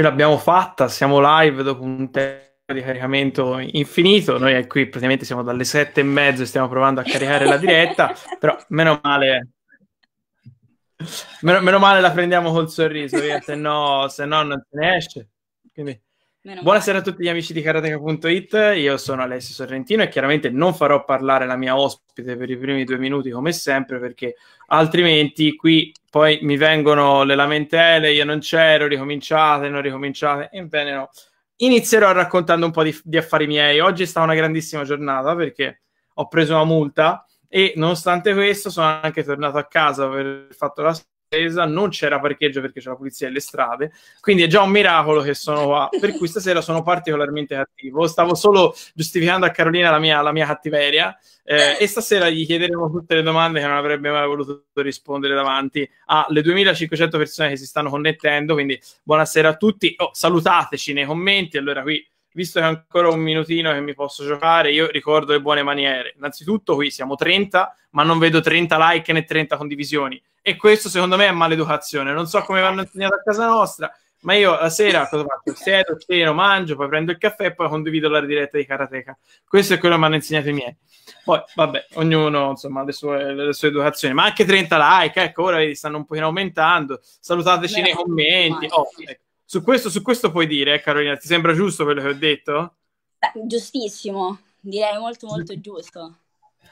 Ce l'abbiamo fatta, siamo live dopo un tempo di caricamento infinito. Noi qui praticamente siamo dalle sette e mezzo e stiamo provando a caricare la diretta, però meno male. Meno, meno, male la prendiamo col sorriso, se no, se no non se ne esce. Quindi, buonasera a tutti gli amici di karateka.it, io sono Alessio Sorrentino e chiaramente non farò parlare la mia ospite per i primi due minuti come sempre perché altrimenti qui poi mi vengono le lamentele, io non c'ero, ricominciate, non ricominciate, e bene no inizierò raccontando un po' di, di affari miei. Oggi è stata una grandissima giornata perché ho preso una multa e nonostante questo sono anche tornato a casa per aver fatto la spesa, non c'era parcheggio perché c'è la pulizia delle strade, quindi è già un miracolo che sono qua, per cui stasera sono particolarmente cattivo, stavo solo giustificando a Carolina la mia, la mia cattiveria. Eh, e stasera gli chiederemo tutte le domande che non avrebbe mai voluto rispondere davanti alle 2500 persone che si stanno connettendo, quindi buonasera a tutti, oh, salutateci nei commenti, allora qui visto che ancora un minutino che mi posso giocare, io ricordo le buone maniere. Innanzitutto, qui siamo 30, ma non vedo 30 like né 30 condivisioni. E questo, secondo me, è maleducazione. Non so come vanno insegnato a casa nostra, ma io la sera cosa faccio? Siedo, ceno, mangio, poi prendo il caffè e poi condivido la diretta di Karateka. Questo è quello che mi hanno insegnato i miei. Poi, vabbè, ognuno insomma le sue, le sue educazioni, ma anche 30 like, ecco, ora vedi, stanno un pochino aumentando. Salutateci Beh, nei commenti. Oh, ecco. Su questo, su questo puoi dire, eh, Carolina, ti sembra giusto quello che ho detto? Beh, giustissimo, direi molto molto giusto.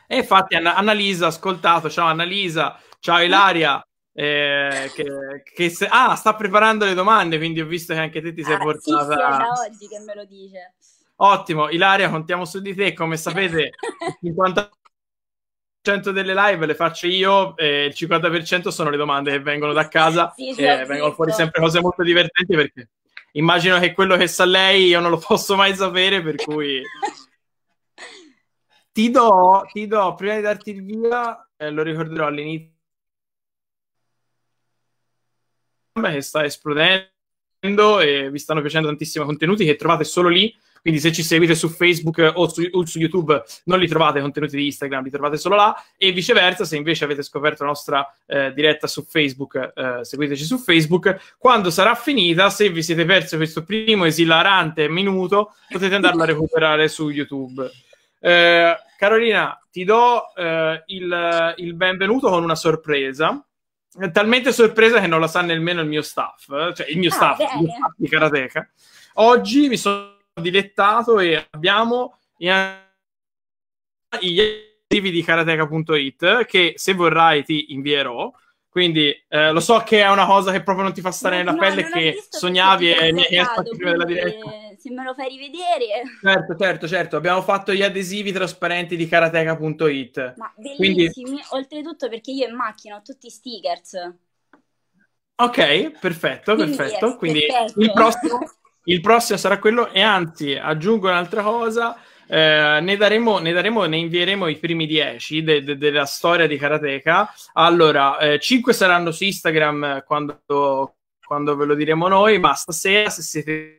E infatti Anna- Annalisa, ascoltato, ciao Annalisa, ciao Ilaria, eh, che, che se- ah, sta preparando le domande, quindi ho visto che anche te ti sei ah, portata... Sì, sì, è da oggi che me lo dice. Ottimo, Ilaria, contiamo su di te, come sapete, il 50% delle live le faccio io, e il 50% sono le domande che vengono da casa sì, sì, e vengono fuori sempre cose molto divertenti perché immagino che quello che sa lei io non lo posso mai sapere, per cui ti do, ti do prima di darti il via, eh, lo ricorderò all'inizio. Che sta esplodendo e vi stanno piacendo tantissimi contenuti che trovate solo lì quindi se ci seguite su Facebook o su, o su, YouTube non li trovate contenuti di Instagram, li trovate solo là e viceversa, se invece avete scoperto la nostra eh, diretta su Facebook, eh, seguiteci su Facebook. Quando sarà finita, se vi siete persi questo primo esilarante minuto, potete andarlo a recuperare su YouTube. Eh, Carolina, ti do eh, il, il benvenuto con una sorpresa talmente sorpresa che non la sa nemmeno il mio staff, eh, cioè il mio ah, staff, il mio staff di Karateka. Oggi mi sono dilettato e abbiamo gli archivi di karateka.it che se vorrai ti invierò. Quindi eh, lo so che è una cosa che proprio non ti fa stare nella no, pelle che sognavi e mi hai fatto prima della diretta. Se me lo fai rivedere. Certo, certo, certo. Abbiamo fatto gli adesivi trasparenti di karateka.it. Ma bellissimi, Quindi... oltretutto perché io in macchina ho tutti i stickers. Ok, perfetto, Quindi perfetto. Quindi perfetto. il prossimo il prossimo sarà quello e anzi aggiungo un'altra cosa eh, ne, daremo, ne, daremo, ne invieremo i primi 10 de, de, della storia di Karateka. Allora eh, 5 saranno su Instagram quando, quando ve lo diremo noi ma stasera se siete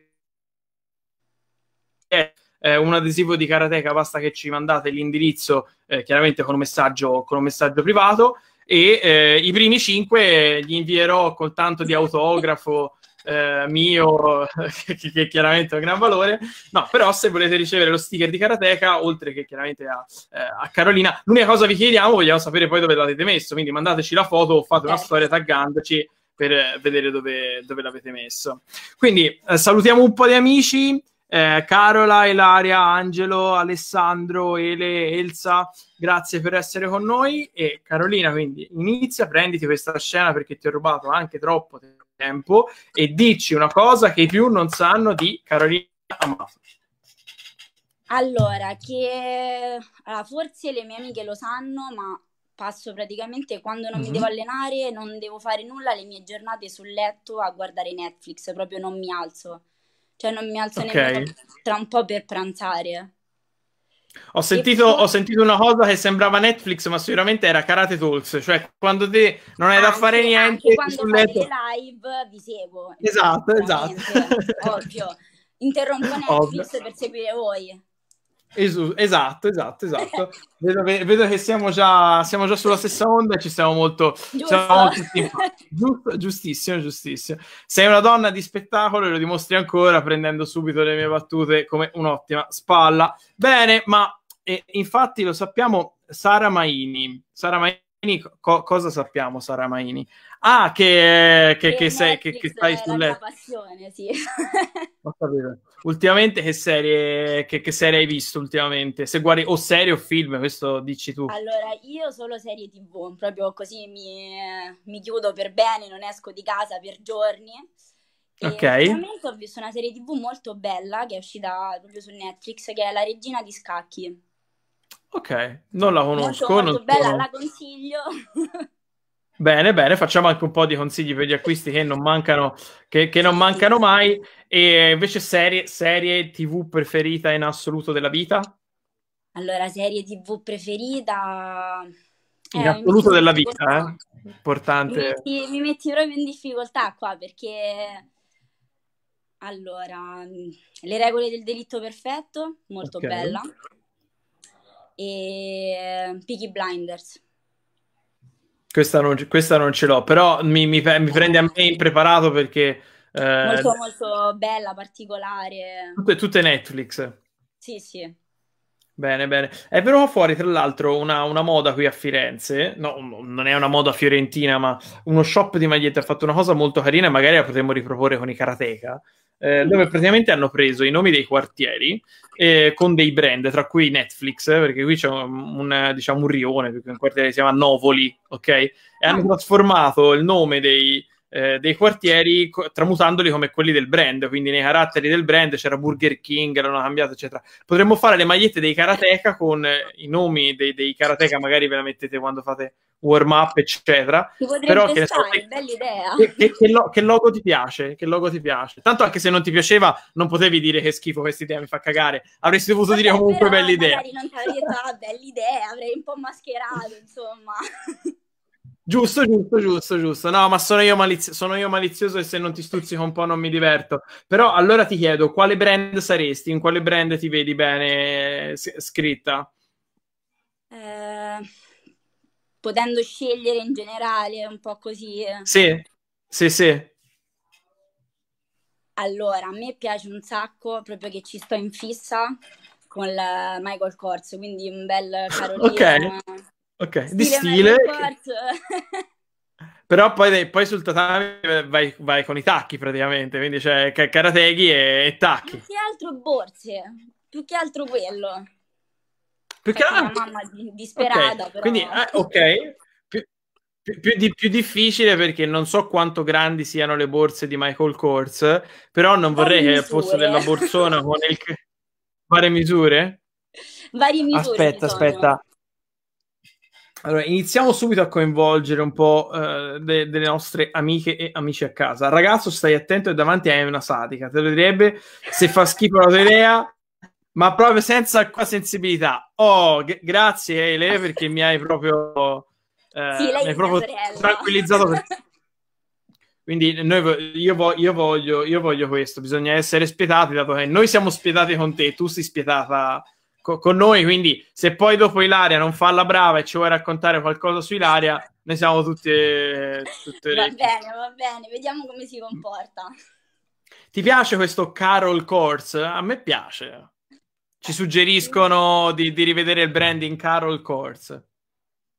eh, un adesivo di Karateka basta che ci mandate l'indirizzo eh, chiaramente con un messaggio, con un messaggio privato e eh, i primi 5 gli invierò col tanto di autografo eh, mio, che, che, chiaramente ha un gran valore. No, però se volete ricevere lo sticker di Karateka, oltre che chiaramente a, eh, a Carolina, l'unica cosa vi chiediamo, vogliamo sapere poi dove l'avete messo, quindi mandateci la foto o fate una storia taggandoci per vedere dove, dove l'avete messo. Quindi eh, salutiamo un po' di amici. Eh, Carola, Ilaria, Angelo, Alessandro, Ele, Elsa, grazie per essere con noi. E Carolina, quindi inizia, prenditi questa scena perché ti ho rubato anche troppo tempo e dici una cosa che i più non sanno di Carolina Amato. Allora, che allora, forse le mie amiche lo sanno, ma passo praticamente quando non mm-hmm. mi mhm. devo allenare, non devo fare nulla, le mie giornate sul letto a guardare Netflix, proprio non mi alzo. Cioè non mi alzo okay. nemmeno tra un po' per pranzare. Ho sentito, ho sentito, una cosa che sembrava Netflix, ma sicuramente era Karate Talks, cioè quando te non hai anche, da fare niente quando letto... live vi seguo. Esatto, esatto. Ovvio. Interrompo Netflix Ovvio. per seguire voi. Esu- esatto, esatto, esatto. vedo, vedo, che siamo già, siamo già, sulla stessa onda e ci stiamo molto, siamo molto giustissimo, giustissimo. Sei una donna di spettacolo e lo dimostri ancora prendendo subito le mie battute come un'ottima spalla. Bene, ma eh, infatti lo sappiamo, Sara Maini. Sara Maini, co- cosa sappiamo Sara Maini? Ah, che, che, che, sei, che, che stai sul letto. passione, sì. Ultimamente che serie, che, che serie hai visto ultimamente? Se guardi o serie o film, questo dici tu. Allora, io solo serie tv, proprio così mi, mi chiudo per bene, non esco di casa per giorni. E ok. Ultimamente ho visto una serie tv molto bella che è uscita proprio su Netflix, che è La Regina di Scacchi. Ok, non la conosco. Molto, molto non bella, sono... la consiglio. Bene, bene, facciamo anche un po' di consigli per gli acquisti che non mancano, che, che non mancano mai. E invece serie, serie TV preferita in assoluto della vita? Allora, serie TV preferita... In Eh, assoluto mi della in vita, eh? Mi Importante. metti, mi metti proprio in difficoltà qua perché... Allora, Le regole del delitto perfetto, molto Ok. bella. E Peaky Blinders. Questa non, questa non ce l'ho, però mi, mi, mi prende a me impreparato perché eh, Molto molto bella, particolare. tutte, tutte Netflix. Sì, sì. Bene, bene. È venuta fuori, tra l'altro, una, una moda qui a Firenze. No, non è una moda fiorentina, ma uno shop di magliette ha fatto una cosa molto carina e magari la potremmo riproporre con i karateka. eh, dove praticamente hanno preso i nomi dei quartieri eh, con dei brand, tra cui Netflix, eh, perché qui c'è un, un, diciamo, un rione, perché un quartiere si chiama Novoli, ok? E hanno trasformato il nome dei, eh, dei quartieri co- tramutandoli come quelli del brand, quindi nei caratteri del brand c'era Burger King, l'hanno cambiato, eccetera. Potremmo fare le magliette dei karateka con eh, i nomi dei, dei karateka, magari ve la mettete quando fate warm up, eccetera. Però che ne so, stare, bella idea. che, che- che lo- che logo ti piace? Che logo ti piace? Tanto anche se non ti piaceva, non potevi dire che schifo questa idea, mi fa cagare. Avresti dovuto dire Vabbè, comunque però bella idea. Magari non ti avrei detto, ah, bella idea, avrei un po' mascherato, insomma. Giusto, giusto, giusto, giusto. No, ma sono io, malizio- sono io malizioso e se non ti stuzzico un po' non mi diverto. Però allora ti chiedo, quale brand saresti? In quale brand ti vedi bene eh, s- scritta? Eh, potendo scegliere in generale, un po' così. Sì, sì, sì. Allora, a me piace un sacco, proprio che ci sto in fissa con la Michael Kors, quindi un bel Carolina. Ok, di stile stile. Michael Kors. Però poi, poi sul tatami vai, vai con i tacchi praticamente, quindi c'è ca- karateghi e, e tacchi. Più che altro borse, più che altro quello. Più che altro- mia mamma di- disperata, Ok, però. Quindi, eh, ok, più, più- più di- più difficile perché non so quanto grandi siano le borse di Michael Kors, però non vorrei che al posto della borsona con il... Fare misure? Varie misure Aspetta, aspetta. Allora, iniziamo subito a coinvolgere un po' eh, de- delle nostre amiche e amici a casa. Ragazzo, stai attento e davanti hai una satica. Te lo direbbe se fa schifo la tua idea, ma proprio senza alcuna sensibilità. Oh, g- grazie Ele, perché mi hai proprio, eh, Sì, mi hai proprio tranquillizzato. per- Quindi noi io, vo- io voglio, io voglio questo, bisogna essere spietati, dato che noi siamo spietati con te, tu sei spietata co- con noi, quindi se poi dopo Ilaria non fa la brava e ci vuoi raccontare qualcosa su Ilaria, noi siamo tutte, tutte Va bene, va bene, vediamo come si comporta. Ti piace questo Carol Kors? A me piace. Ci suggeriscono di, di rivedere il branding Carol Kors.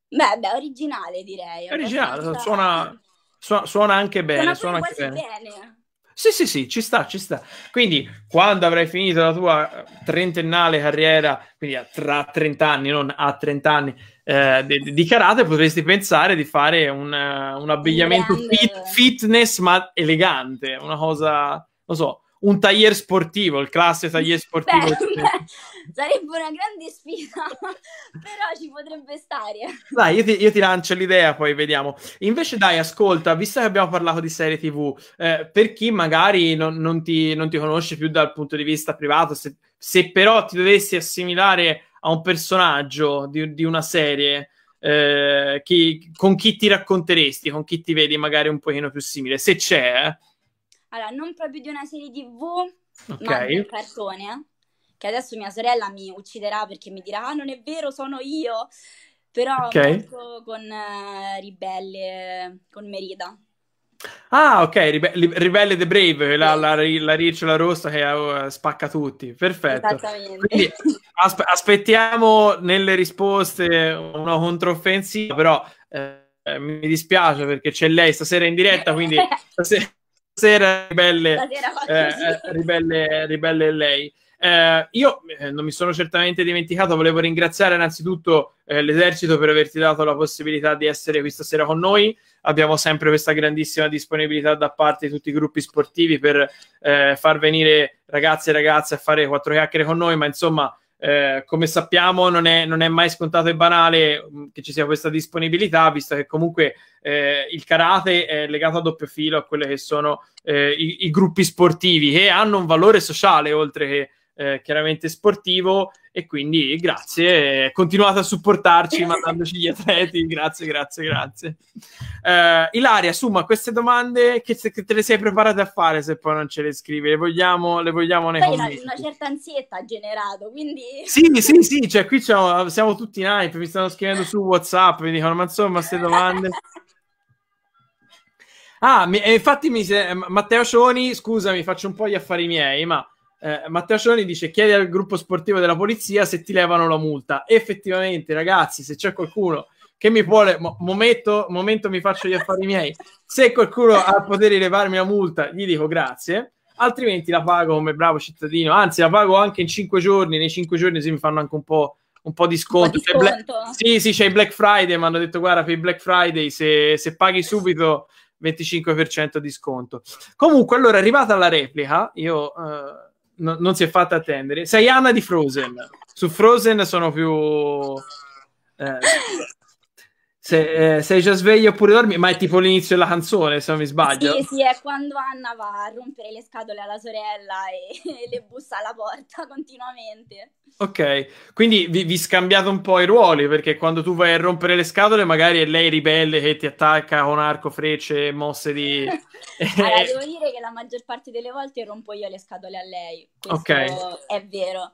Beh, beh, originale direi. Originale, abbastanza- suona, suona, suona anche bene. Suona Suona anche quasi bene. bene. Sì, sì, sì, ci sta, ci sta. Quindi, quando avrai finito la tua trentennale carriera, quindi a- tra 30 anni, non a 30 anni, eh, di, di karate, potresti pensare di fare un, eh, un abbigliamento fit- fitness, ma elegante, una cosa, non so, un taglier sportivo, il classico taglier sportivo. Beh, sarebbe una grande sfida, però ci potrebbe stare. Dai, io ti, io ti lancio l'idea, poi vediamo. Invece, dai, ascolta, visto che abbiamo parlato di serie TV, eh, per chi magari non, non ti, non ti conosce più dal punto di vista privato, se, se però ti dovessi assimilare a un personaggio di, di una serie, eh, chi- con chi ti racconteresti, con chi ti vedi magari un pochino più simile, se c'è, Allora, non proprio di una serie TV, eh? ma di un cartone, che adesso mia sorella mi ucciderà perché mi dirà ah non è vero sono io però okay. con uh, Ribelle con Merida Ah, ok, Ribe- Ribelle the Brave, la, la, la ricciola rossa che uh, spacca tutti. Perfetto. Quindi aspe- aspettiamo nelle risposte una controffensiva, però eh, mi dispiace perché c'è lei stasera in diretta, quindi stasera, stasera ribelle, stasera eh, ribelle, ribelle lei. Eh, io eh, non mi sono certamente dimenticato, volevo ringraziare innanzitutto eh, l'esercito per averti dato la possibilità di essere questa sera con noi. Abbiamo sempre questa grandissima disponibilità da parte di tutti i gruppi sportivi per eh, far venire ragazzi e ragazze a fare quattro chiacchiere con noi, ma insomma, eh, come sappiamo, non è, non è, mai scontato e banale mm, che ci sia questa disponibilità, visto che comunque eh, il karate è legato a doppio filo a quelli che sono eh, i, i, gruppi sportivi che hanno un valore sociale oltre che eh, chiaramente sportivo e quindi grazie, continuate a supportarci mandandoci gli atleti, grazie, grazie, grazie. Uh, Ilaria, Summa, queste domande che, che, te le sei preparate a fare se poi non ce le scrivi, le vogliamo, le vogliamo nei poi commenti. Una, certa ansietta ha generato, quindi... Sì, sì, sì, cioè qui siamo, siamo tutti in hype, mi stanno scrivendo su WhatsApp, mi dicono, ma insomma, queste domande... Ah, mi, infatti mi se... Matteo Cioni, scusami, faccio un po' gli affari miei, ma eh, Matteo Cioni dice chiedi al gruppo sportivo della polizia se ti levano la multa. Effettivamente, ragazzi, se c'è qualcuno che mi vuole, mo- momento, momento mi faccio gli affari miei, se qualcuno ha il potere di levarmi la multa, gli dico grazie, altrimenti la pago come bravo cittadino, anzi la pago anche in cinque giorni, nei cinque giorni si mi fanno anche un po', un po di sconto. Po di sconto. Bla- sì, sì, c'è il Black Friday, mi hanno detto guarda per il Black Friday se, se paghi subito 25% di sconto. Comunque, allora, arrivata alla replica, io... Uh, no, non si è fatta attendere. Sei Anna di Frozen. Su Frozen sono più... Eh, se, eh, sei già sveglio oppure dormi, ma è tipo l'inizio della canzone, se non mi sbaglio. Sì, sì, è quando Anna va a rompere le scatole alla sorella e, e le bussa alla porta continuamente. Ok, quindi vi, vi, scambiate un po' i ruoli, perché quando tu vai a rompere le scatole magari è lei ribelle che ti attacca con arco, frecce, mosse di... allora, devo dire che la maggior parte delle volte rompo io le scatole a lei, Questo ok. è vero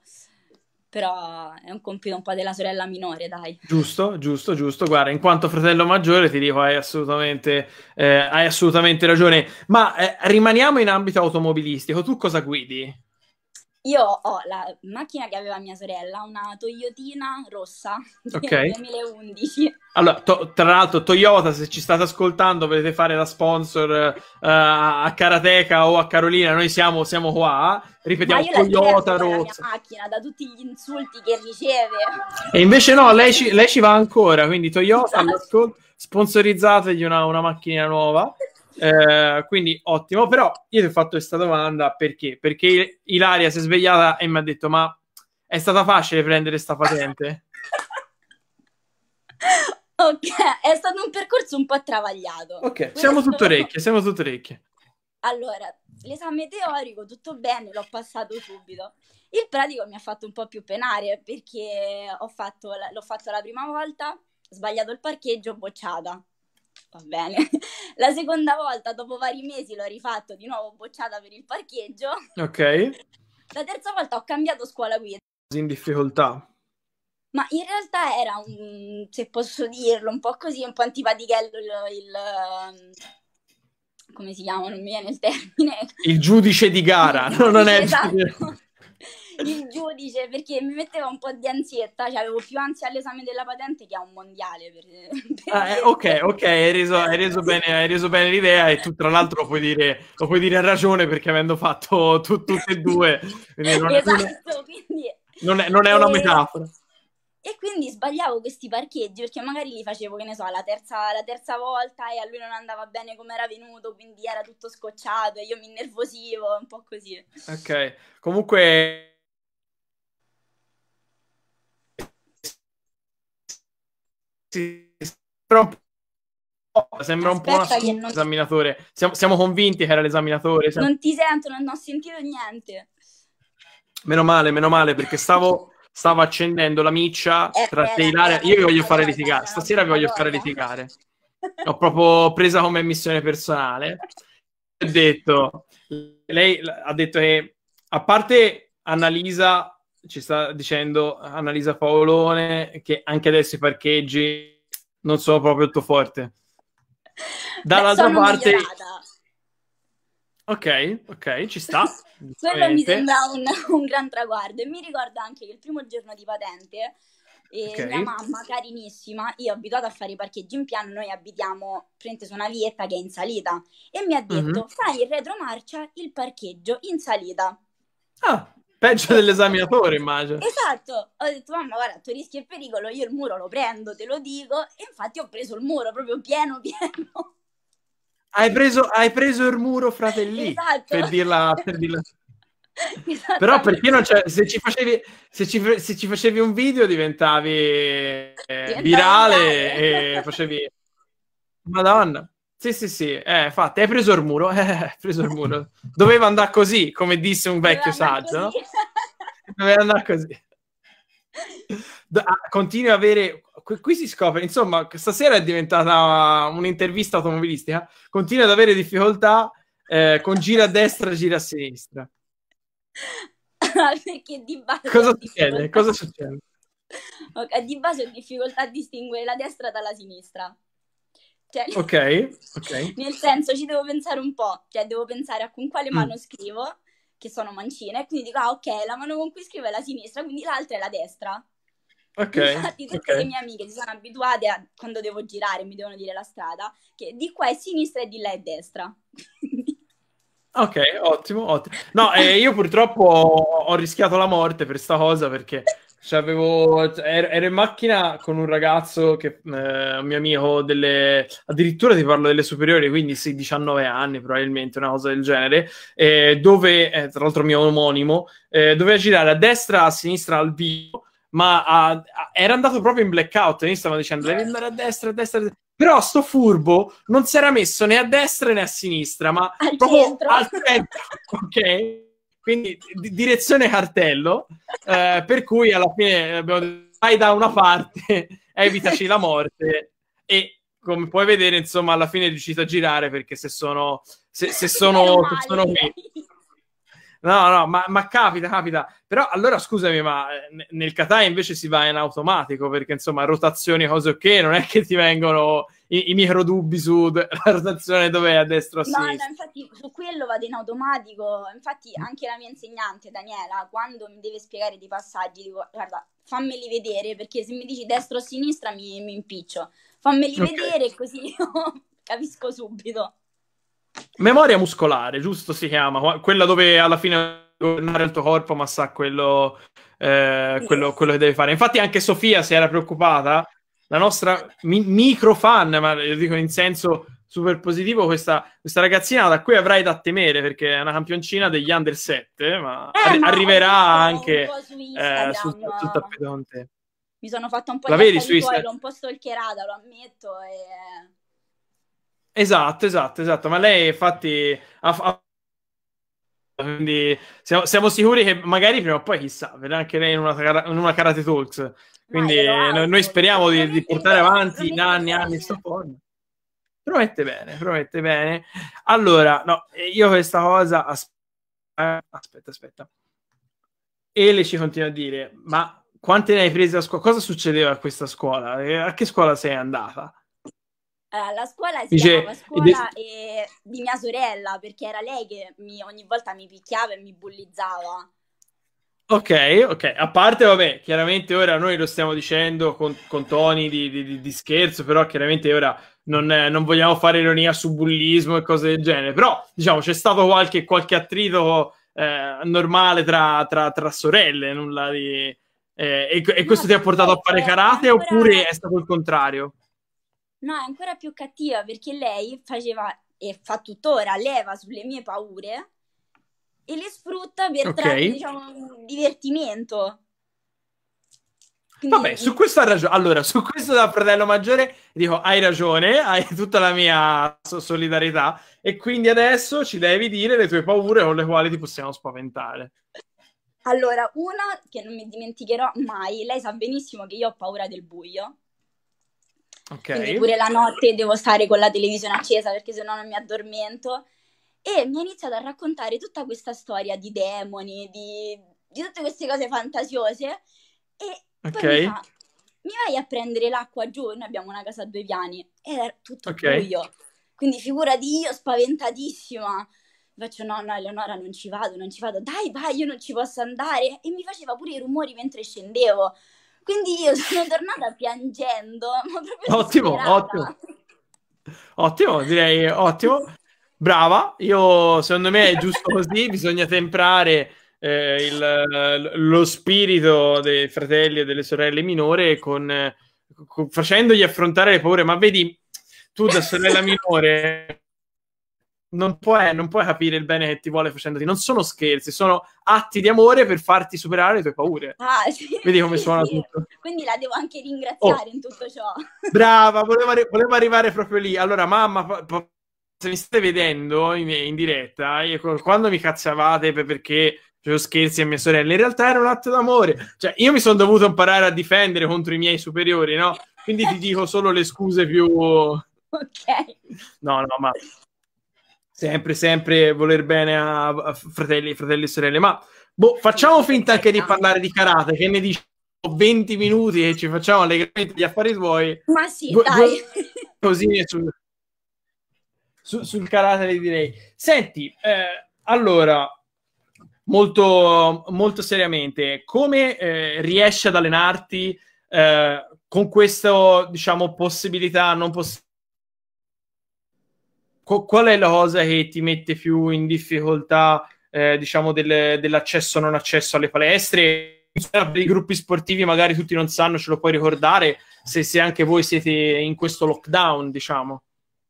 però è un compito un po' della sorella minore, dai. Giusto, giusto, giusto. Guarda, in quanto fratello maggiore ti dico, hai assolutamente, eh, hai assolutamente ragione. Ma eh, rimaniamo in ambito automobilistico. Tu cosa guidi? Io ho la macchina che aveva mia sorella, una Toyotina rossa okay. 2011. Allora, to- tra l'altro, Toyota, se ci state ascoltando, volete fare da sponsor uh, a Karateka o a Carolina, noi siamo, siamo qua. Ripetiamo, Toyota rossa. La macchina da tutti gli insulti che riceve. E invece no, lei ci, lei ci va ancora, quindi Toyota esatto. sponsorizzategli una, una macchina nuova. Eh, quindi ottimo, però io ti ho fatto questa domanda perché? Perché Ilaria si è svegliata e mi ha detto ma è stata facile prendere questa patente? ok, è stato un percorso un po' travagliato. Ok, siamo tutto orecchie, siamo tutto orecchie. Allora, l'esame teorico tutto bene, l'ho passato subito. Il pratico mi ha fatto un po' più penare perché ho fatto, l'ho fatto la prima volta, sbagliato il parcheggio, bocciata va bene. La seconda volta, dopo vari mesi, l'ho rifatto di nuovo bocciata per il parcheggio. Ok. La terza volta ho cambiato scuola guida. In difficoltà. Ma in realtà era un, se posso dirlo, un po' così, un po' antipatichello il, il come si chiama? Non mi viene il termine. Il giudice di gara, il non è esatto il giudice perché mi metteva un po' di ansietta, cioè avevo più ansia all'esame della patente che a un mondiale. Per, per ah, eh, ok, ok, hai reso, hai, reso bene, hai reso, bene, l'idea e tu tra l'altro lo puoi dire, lo puoi dire a ragione perché avendo fatto tu, tutte e due, non, esatto, quindi, non, è, non è una metafora. E quindi sbagliavo questi parcheggi perché magari li facevo, che ne so, la terza, la terza volta e a lui non andava bene come era venuto, quindi era tutto scocciato e io mi innervosivo, un po' così. Ok, comunque sembra un po', sembra un, po un non... esaminatore. Siamo, siamo, convinti che era l'esaminatore. Siamo... Non ti sento, non ho sentito niente. Meno male, meno male, perché stavo, stavo accendendo la miccia eh, tra te e Ilaria. Io vi voglio fare litigare. Stasera vi voglio fare litigare. Ho proprio presa come missione personale. Ho detto, lei ha detto che a parte Annalisa ci sta dicendo Annalisa Paolone che anche adesso i parcheggi non sono proprio il tuo forte. Dall'altra parte... Migliorata. Ok, ok, ci sta. Quello mi sembra un, un, gran traguardo. E mi ricordo anche che il primo giorno di patente, eh, okay. mia mamma, carinissima, io ho abituato a fare i parcheggi in piano, noi abitiamo frente su una vietta che è in salita, e mi ha detto, mm-hmm. fai in retromarcia il parcheggio in salita. Ah, peggio dell'esaminatore, immagino. Esatto, ho detto, mamma, guarda, tu rischi e pericolo, io il muro lo prendo, te lo dico, e infatti ho preso il muro proprio pieno, pieno. Hai preso, hai preso il muro fratelli esatto. per dirla, per dirla. Però perché non c'è, se ci facevi, se ci, se ci facevi un video diventavi eh, virale e facevi Madonna. Sì, sì, sì, eh, infatti, hai preso il muro, eh, hai preso il muro. Doveva andare così, come disse un vecchio saggio, no? Doveva andare così. Ah, continui a avere qui, si scopre, insomma, stasera è diventata un'intervista automobilistica, continua ad avere difficoltà eh, con gira a destra, gira a sinistra. Perché di base... Cosa succede? Cosa succede? Okay, di base ho difficoltà a distinguere la destra dalla sinistra. Cioè, ok, ok. Nel senso, ci devo pensare un po', cioè devo pensare a con quale mm. mano mm. scrivo, che sono mancina, e quindi dico, ah ok, la mano con cui scrivo è la sinistra, quindi l'altra è la destra. Ok. Infatti tutte okay. le mie amiche si sono abituate a, quando devo girare, mi devono dire la strada, che di qua è sinistra e di là è destra. ok, ottimo, ottimo. No, eh, io purtroppo ho, rischiato la morte per sta cosa perché ero, ero, in macchina con un ragazzo che eh, un mio amico delle addirittura ti parlo delle superiori quindi sì 19 anni probabilmente una cosa del genere eh, dove eh, tra l'altro mio omonimo eh, doveva girare a destra a sinistra al vivo ma a, a, era andato proprio in blackout. E mi stavano dicendo devi andare a destra, a destra, a destra. Però sto furbo non si era messo né a destra né a sinistra, ma al proprio centro. al centro, ok? Quindi di- direzione cartello, eh, per cui alla fine abbiamo detto vai da una parte, evitaci la morte. E come puoi vedere, insomma, alla fine è riuscito a girare perché se sono, se, se sono, se sono qui, No, no, ma, ma, capita, capita. Però allora scusami, ma eh, nel Qatar invece si va in automatico perché insomma rotazioni, cose ok, non è che ti vengono i, i micro dubbi sulla rotazione dove è a destra o a no, sinistra. No, infatti su quello vado in automatico. Infatti anche la mia insegnante Daniela, quando mi deve spiegare dei passaggi, dico guarda, fammeli vedere perché se mi dici destra o sinistra mi, mi impiccio. Fammeli okay. vedere così io capisco subito. Memoria muscolare, giusto si chiama, quella dove alla fine governare il tuo corpo, ma sa quello, eh, quello, quello, che deve fare. Infatti, anche Sofia si era preoccupata, la nostra mi- micro fan, ma lo dico in senso super positivo, questa, questa, ragazzina da cui avrai da temere perché è una campioncina degli under 7, ma, eh, arri- ma arriverà anche su eh, sul, sul tappeto con te. Mi sono fatta un po' la vedi su Instagram? l'ho un po' stalkerata, lo ammetto, e Esatto, esatto, esatto. Ma lei infatti ha, ha... quindi siamo, siamo, sicuri che magari prima o poi chissà, verrà anche lei in una, in una Karate Talks. Quindi noi, noi, speriamo di, di portare avanti in anni e anni sto forno. Promette bene, promette bene. Allora, no, io questa cosa aspetta, aspetta, aspetta. Ele ci continua a dire, ma quante ne hai prese a scuola? Cosa succedeva a questa scuola? A che scuola sei andata? La scuola si Dice, chiamava scuola de... eh, di mia sorella perché era lei che mi, ogni volta mi picchiava e mi bullizzava. Ok, ok. A parte, vabbè, chiaramente ora noi lo stiamo dicendo con, con toni di, di, di, scherzo, però chiaramente ora non, eh, non, vogliamo fare ironia su bullismo e cose del genere. Però, diciamo, c'è stato qualche, qualche attrito eh, normale tra, tra, tra, sorelle, nulla di... Eh, e, e, questo no, ti ha portato a fare karate ancora... oppure è stato il contrario? No, è ancora più cattiva perché lei faceva e fa tuttora leva sulle mie paure e le sfrutta per okay. trarre, diciamo, divertimento. Quindi... Vabbè, su questo ha ragione. Allora, su questo da fratello maggiore dico: hai ragione, hai tutta la mia solidarietà. E quindi adesso ci devi dire le tue paure con le quali ti possiamo spaventare. Allora, una che non mi dimenticherò mai, lei sa benissimo che io ho paura del buio. Okay. Quindi pure la notte devo stare con la televisione accesa perché sennò non mi addormento. E mi ha iniziato a raccontare tutta questa storia di demoni, di, di tutte queste cose fantasiose. E okay. poi mi fa, mi vai a prendere l'acqua giù, noi abbiamo una casa a due piani, e era tutto okay. buio, quindi figurati io spaventatissima, faccio no, no Eleonora non ci vado, non ci vado, dai vai, io non ci posso andare, e mi faceva pure i rumori mentre scendevo, quindi io sono tornata piangendo, ottimo, ottimo, ottimo, direi ottimo, brava, io secondo me è giusto così, bisogna temprare eh, il, lo spirito dei fratelli e delle sorelle minore con, con, facendogli affrontare le paure. Ma vedi, tu da sorella minore non puoi, non puoi, capire il bene che ti vuole facendoti. Non sono scherzi, sono atti di amore per farti superare le tue paure. Ah, sì, Vedi come suona sì. tutto. Quindi la devo anche ringraziare oh. in tutto ciò. Brava, volevo, volevo, arrivare proprio lì. Allora, mamma, pa- pa- se mi state vedendo in, in diretta, io, quando mi cazzavate perché facevo scherzi a mia sorella, in realtà era un atto d'amore. Cioè, io mi sono dovuto imparare a difendere contro i miei superiori, no? Quindi ti dico solo le scuse più... Ok. No, no, ma sempre, sempre voler bene a, a fratelli, fratelli e sorelle. Ma, boh, facciamo finta anche di parlare di karate, che ne dici? 20 minuti e ci facciamo allegramente gli affari tuoi. Ma sì, due, dai. Due, così sul, su, sul carattere direi. Senti, eh, allora, molto, molto seriamente, come eh, riesci ad allenarti eh, con questa, diciamo, possibilità, non possibilità? qual è la cosa che ti mette più in difficoltà, eh, diciamo, del, dell'accesso o non accesso alle palestre? Per i gruppi sportivi magari tutti non sanno, ce lo puoi ricordare, se, se anche voi siete in questo lockdown, diciamo.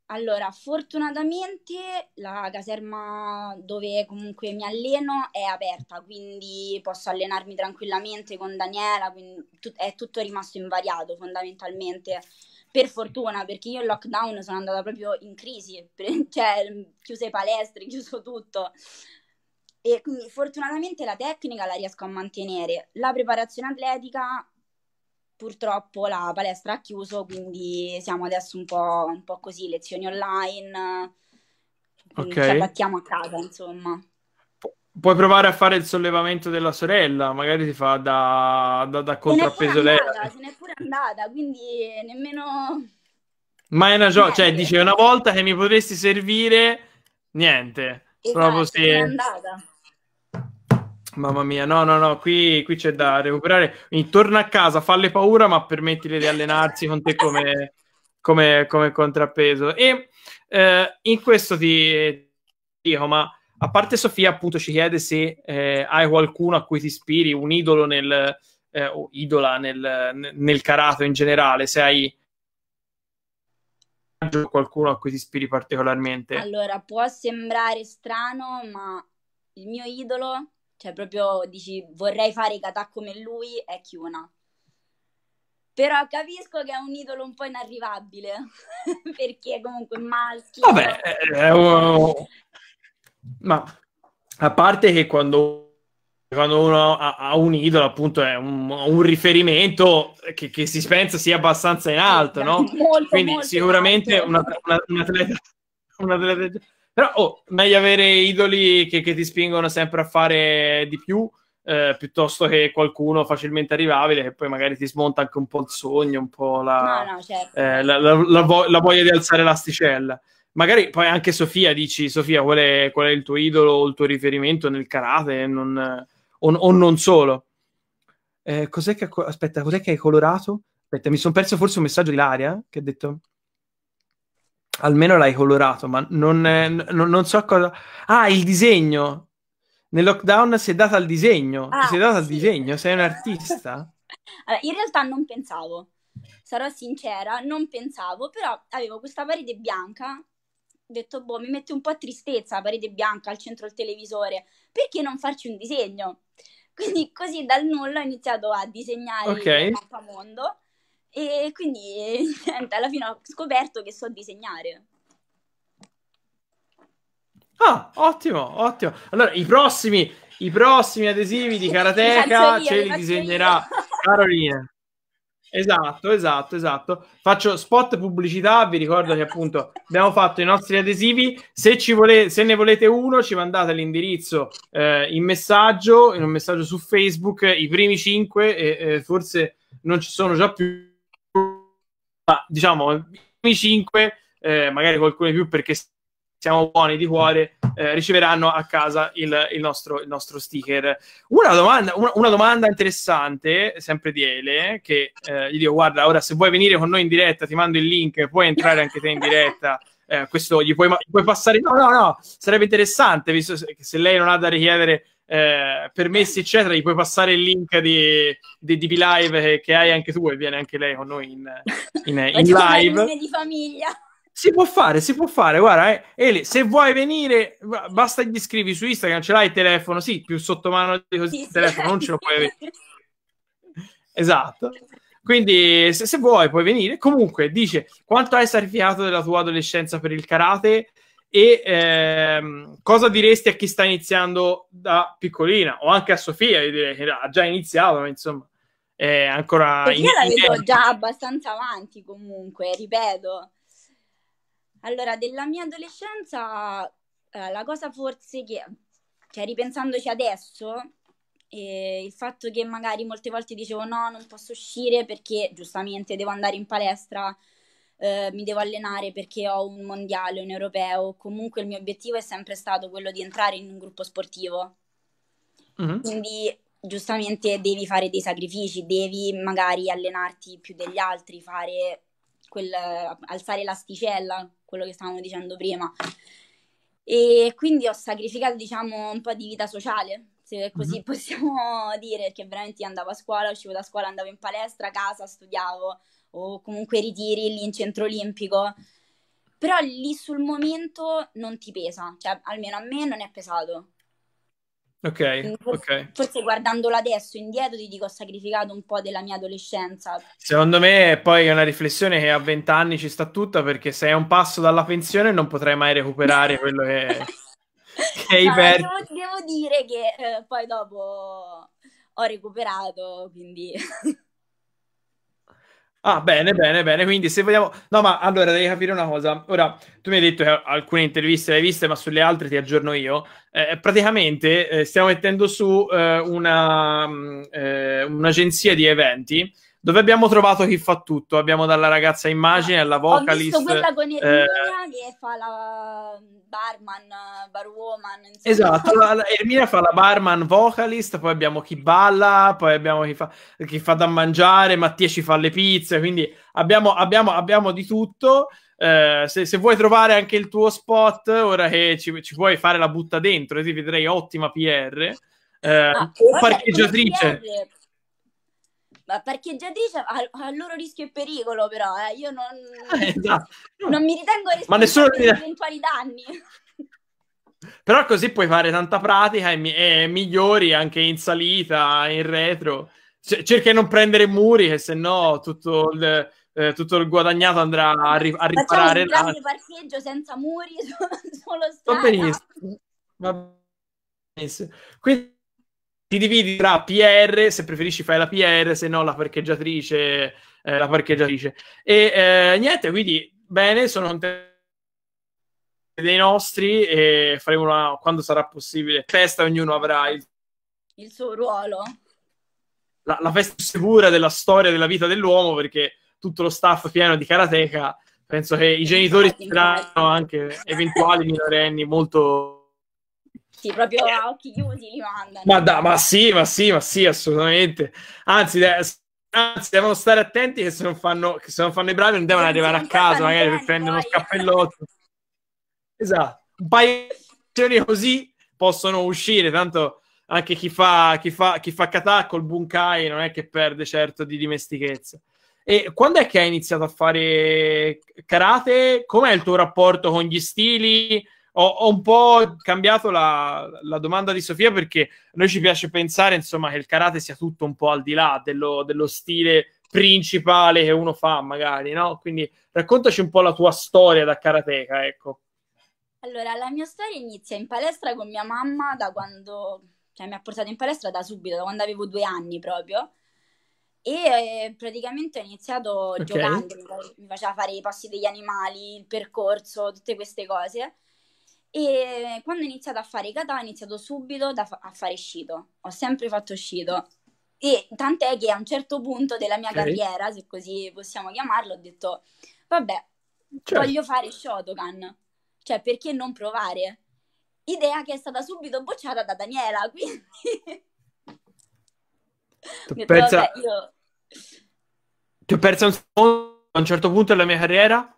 Allora, fortunatamente la caserma dove comunque mi alleno è aperta, quindi posso allenarmi tranquillamente con Daniela, quindi è tutto rimasto invariato fondamentalmente. Per fortuna, perché io in lockdown sono andata proprio in crisi, cioè chiuse palestre, chiuso tutto. E quindi fortunatamente la tecnica la riesco a mantenere. La preparazione atletica purtroppo la palestra ha chiuso, quindi siamo adesso un po', un po così, lezioni online, okay. ci adattiamo a casa, insomma. puoi provare a fare il sollevamento della sorella, magari ti fa da, da, da contrappeso lei. Se n'è pure andata, quindi nemmeno... Ma è una gioia, cioè dice una volta che mi potresti servire, niente. Esatto, proprio se... è andata. Mamma mia, no, no, no, qui, qui c'è da recuperare. Quindi torna a casa, falle paura, ma permettile di allenarsi con te come, come, come contrappeso. E eh, in questo ti dico, ma a parte Sofia, appunto, ci chiede se eh, hai qualcuno a cui ti ispiri, un idolo nel, eh, o idola nel, nel karate in generale, se hai qualcuno a cui ti ispiri particolarmente. Allora, può sembrare strano, ma il mio idolo cioè proprio dici vorrei fare i kata come lui, è Kyuna. Però capisco che è un idolo un po' inarrivabile, perché comunque maschio. Vabbè, è un... ma a parte che quando quando uno ha, un idolo, appunto, è un, un riferimento che, che, si pensa sia abbastanza in alto, no? Molto, Quindi molto sicuramente una, una, un, atleta, un atleta però oh, meglio avere idoli che, che, ti spingono sempre a fare di più, eh, piuttosto che qualcuno facilmente arrivabile che poi magari ti smonta anche un po' il sogno, un po' la, no, no, certo. eh, la, la, vo- la, voglia di alzare l'asticella. Magari poi anche Sofia dici, Sofia, qual è, qual è il tuo idolo o il tuo riferimento nel karate non, o, o, non solo? Eh, cos'è che, aspetta, cos'è che hai colorato? Aspetta, mi sono perso forse un messaggio di Laria che ha detto almeno l'hai colorato, ma non, non, non, so cosa. Ah, il disegno. Nel lockdown si è data al disegno. Ah, si è data al disegno, sei un artista. allora, in realtà non pensavo, sarò sincera, non pensavo, però avevo questa parete bianca. Ho detto, boh, mi mette un po' a tristezza la parete bianca al centro del televisore. Perché non farci un disegno? Quindi così dal nulla ho iniziato a disegnare okay. il mappamondo e quindi niente, alla fine ho scoperto che so disegnare. Ah, ottimo, ottimo. Allora, i prossimi, i prossimi adesivi di Karateka ce li disegnerà Carolina. Esatto, esatto, esatto. Faccio spot pubblicità, vi ricordo che appunto abbiamo fatto i nostri adesivi, se, ci volete, se ne volete uno ci mandate l'indirizzo eh, in messaggio, in un messaggio su Facebook, i primi cinque e eh, forse non ci sono già più, ma diciamo i primi cinque, eh, magari qualcuno più perché siamo buoni di cuore, eh, riceveranno a casa il, il, nostro, il nostro, sticker. Una domanda, una, una domanda, interessante, sempre di Ele, che eh, gli dico, guarda, ora se vuoi venire con noi in diretta, ti mando il link, puoi entrare anche te in diretta. Eh, questo gli puoi, puoi, passare. No, no, no, sarebbe interessante, visto che se lei non ha da richiedere eh, permessi, eccetera, gli puoi passare il link di, di DB Live che, che, hai anche tu e viene anche lei con noi in, in, in, in live. di famiglia. Si può fare, si può fare. Guarda, eh, Eli, se vuoi venire, basta gli scrivi su Instagram, ce l'hai il telefono, sì, più sotto mano di così, il telefono non ce lo puoi avere. esatto. Quindi, se, se, vuoi, puoi venire. Comunque, dice quanto hai sacrificato della tua adolescenza per il karate e ehm, cosa diresti a chi sta iniziando da piccolina o anche a Sofia, io direi che ha già iniziato, ma insomma, è ancora. Perché in... la vedo già abbastanza avanti, comunque, ripeto allora, della mia adolescenza, eh, la cosa forse che, cioè ripensandoci adesso, eh, il fatto che magari molte volte dicevo no, non posso uscire perché giustamente devo andare in palestra, eh, mi devo allenare perché ho un mondiale, un europeo, comunque il mio obiettivo è sempre stato quello di entrare in un gruppo sportivo. Mm-hmm. Quindi giustamente devi fare dei sacrifici, devi magari allenarti più degli altri, fare quel, alzare l'asticella, quello che stavamo dicendo prima. E quindi ho sacrificato, diciamo, un po' di vita sociale, se così mm-hmm. possiamo dire, perché veramente andavo a scuola, uscivo da scuola, andavo in palestra, a casa, studiavo, o comunque ritiri lì in centro olimpico. Però lì sul momento non ti pesa, cioè almeno a me non è pesato. Ok, forse, ok. Forse guardandolo adesso indietro ti dico ho sacrificato un po' della mia adolescenza. Secondo me poi è una riflessione che a 20 anni ci sta tutta perché se è un passo dalla pensione non potrai mai recuperare quello che, che hai no, perso. Devo, devo, dire che eh, poi dopo ho recuperato, quindi... Ah, bene, bene, bene. Quindi se vogliamo... No, ma allora devi capire una cosa. Ora, tu mi hai detto che alcune interviste le hai viste, ma sulle altre ti aggiorno io. Eh, praticamente eh, stiamo mettendo su eh, una, mm, eh, un'agenzia di eventi dove abbiamo trovato chi fa tutto. Abbiamo dalla ragazza immagine alla vocalist. Ho visto quella con Erminia eh, che fa la barman, barwoman. Insomma. Esatto, la, la, Erminia fa la barman vocalist, poi abbiamo chi balla, poi abbiamo chi fa, chi fa da mangiare, Mattia ci fa le pizze, quindi abbiamo, abbiamo, abbiamo di tutto. Eh, se, se, vuoi trovare anche il tuo spot, ora che ci, ci puoi fare la butta dentro, così vedrei ottima PR. Eh, ah, parcheggiatrice. PR ma parcheggiatrice a, a, loro rischio e pericolo, però eh. io non, eh, esatto. non mi ritengo responsabile nessuno... di eventuali danni. Però così puoi fare tanta pratica e, e migliori anche in salita, in retro. C- cerca di non prendere muri, che se no tutto il, eh, tutto il guadagnato andrà a, ri- a riparare. Facciamo un grande parcheggio senza muri, solo strada. Va benissimo. Va benissimo. Quindi ti dividi tra PR, se preferisci fai la PR, se no la parcheggiatrice, eh, la parcheggiatrice. E eh, niente, quindi bene, sono contento dei nostri e faremo una, quando sarà possibile, festa, ognuno avrà il, il suo ruolo. La, la festa sicura della storia della vita dell'uomo, perché tutto lo staff pieno di karateka, penso che i genitori saranno anche eventuali minorenni molto sì, proprio a occhi chiusi li mandano. Ma, da, ma sì, ma sì, ma sì, assolutamente. Anzi, de- anzi, devono stare attenti che se non fanno, che se non fanno i bravi non devono arrivare a casa magari per prendere uno scappellotto. Esatto. Un paio di così possono uscire, tanto anche chi fa, chi fa, chi fa kata col bunkai non è che perde certo di dimestichezza. E quando è che hai iniziato a fare karate? Com'è il tuo rapporto con gli stili? Ho, ho un po' cambiato la, la, domanda di Sofia perché a noi ci piace pensare insomma, che il karate sia tutto un po' al di là dello, dello stile principale che uno fa, magari, no? Quindi raccontaci un po' la tua storia da karateka, ecco. Allora, la mia storia inizia in palestra con mia mamma da quando, cioè mi ha portato in palestra da subito, da quando avevo due anni proprio. e praticamente ho iniziato okay. giocando, mi faceva fare i passi degli animali, il percorso, tutte queste cose. E quando ho iniziato a fare i kata ho iniziato subito fa- a fare Shido. Ho sempre fatto Shido. E tant'è che a un certo punto della mia okay. carriera, se così possiamo chiamarlo, ho detto, vabbè, certo. voglio fare Shotokan. Cioè, perché non provare? Idea che è stata subito bocciata da Daniela, quindi... Detto, pensa... io... Ho perso un secondo a un certo punto della mia carriera?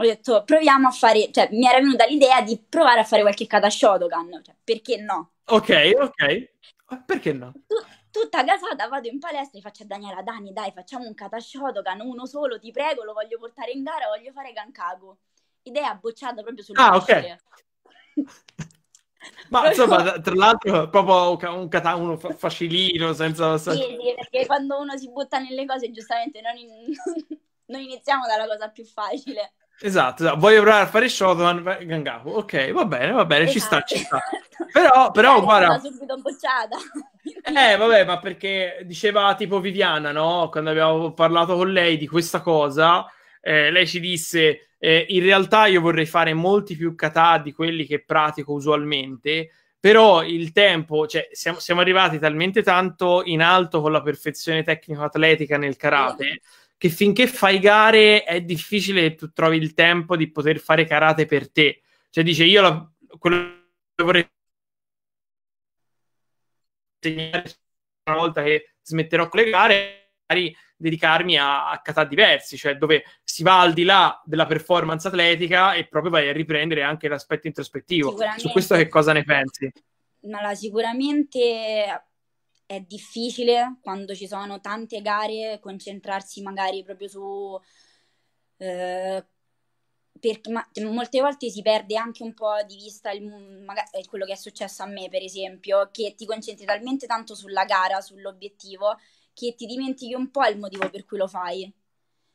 Ho detto, proviamo a fare... Cioè, mi era venuta l'idea di provare a fare qualche kata Shotokan. Cioè, perché no? Ok, ok. Perché no? Tu, tutta casata vado in palestra e faccio a Daniela, Dani dai facciamo un kata Shotokan, uno solo, ti prego, lo voglio portare in gara, voglio fare Gankaku. Idea bocciata proprio sul Ah, ok. Ma insomma, tra l'altro, proprio un kata uno facilino, senza... Sì, sì, perché quando uno si butta nelle cose, giustamente non, in... non iniziamo dalla cosa più facile. Esatto, esatto. voglio provare a fare Shotokan Gangaku. Ok, va bene, va bene, esatto. ci sta, ci sta. Però, però eh, guarda... subito bocciata. eh, vabbè, ma perché diceva tipo Viviana, no? Quando abbiamo parlato con lei di questa cosa, eh, lei ci disse, eh, in realtà io vorrei fare molti più kata di quelli che pratico usualmente, però il tempo, cioè siamo, siamo arrivati talmente tanto in alto con la perfezione tecnico-atletica nel karate che finché fai gare è difficile che tu trovi il tempo di poter fare karate per te. Cioè dice io la, quello che vorrei insegnare una volta che smetterò con le gare, magari dedicarmi a, a kata diversi, cioè dove si va al di là della performance atletica e proprio vai a riprendere anche l'aspetto introspettivo. Su questo che cosa ne pensi? Ma sicuramente è difficile quando ci sono tante gare concentrarsi magari proprio su... Eh, perché ma, molte volte si perde anche un po' di vista il, magari, quello che è successo a me, per esempio, che ti concentri talmente tanto sulla gara, sull'obiettivo, che ti dimentichi un po' il motivo per cui lo fai.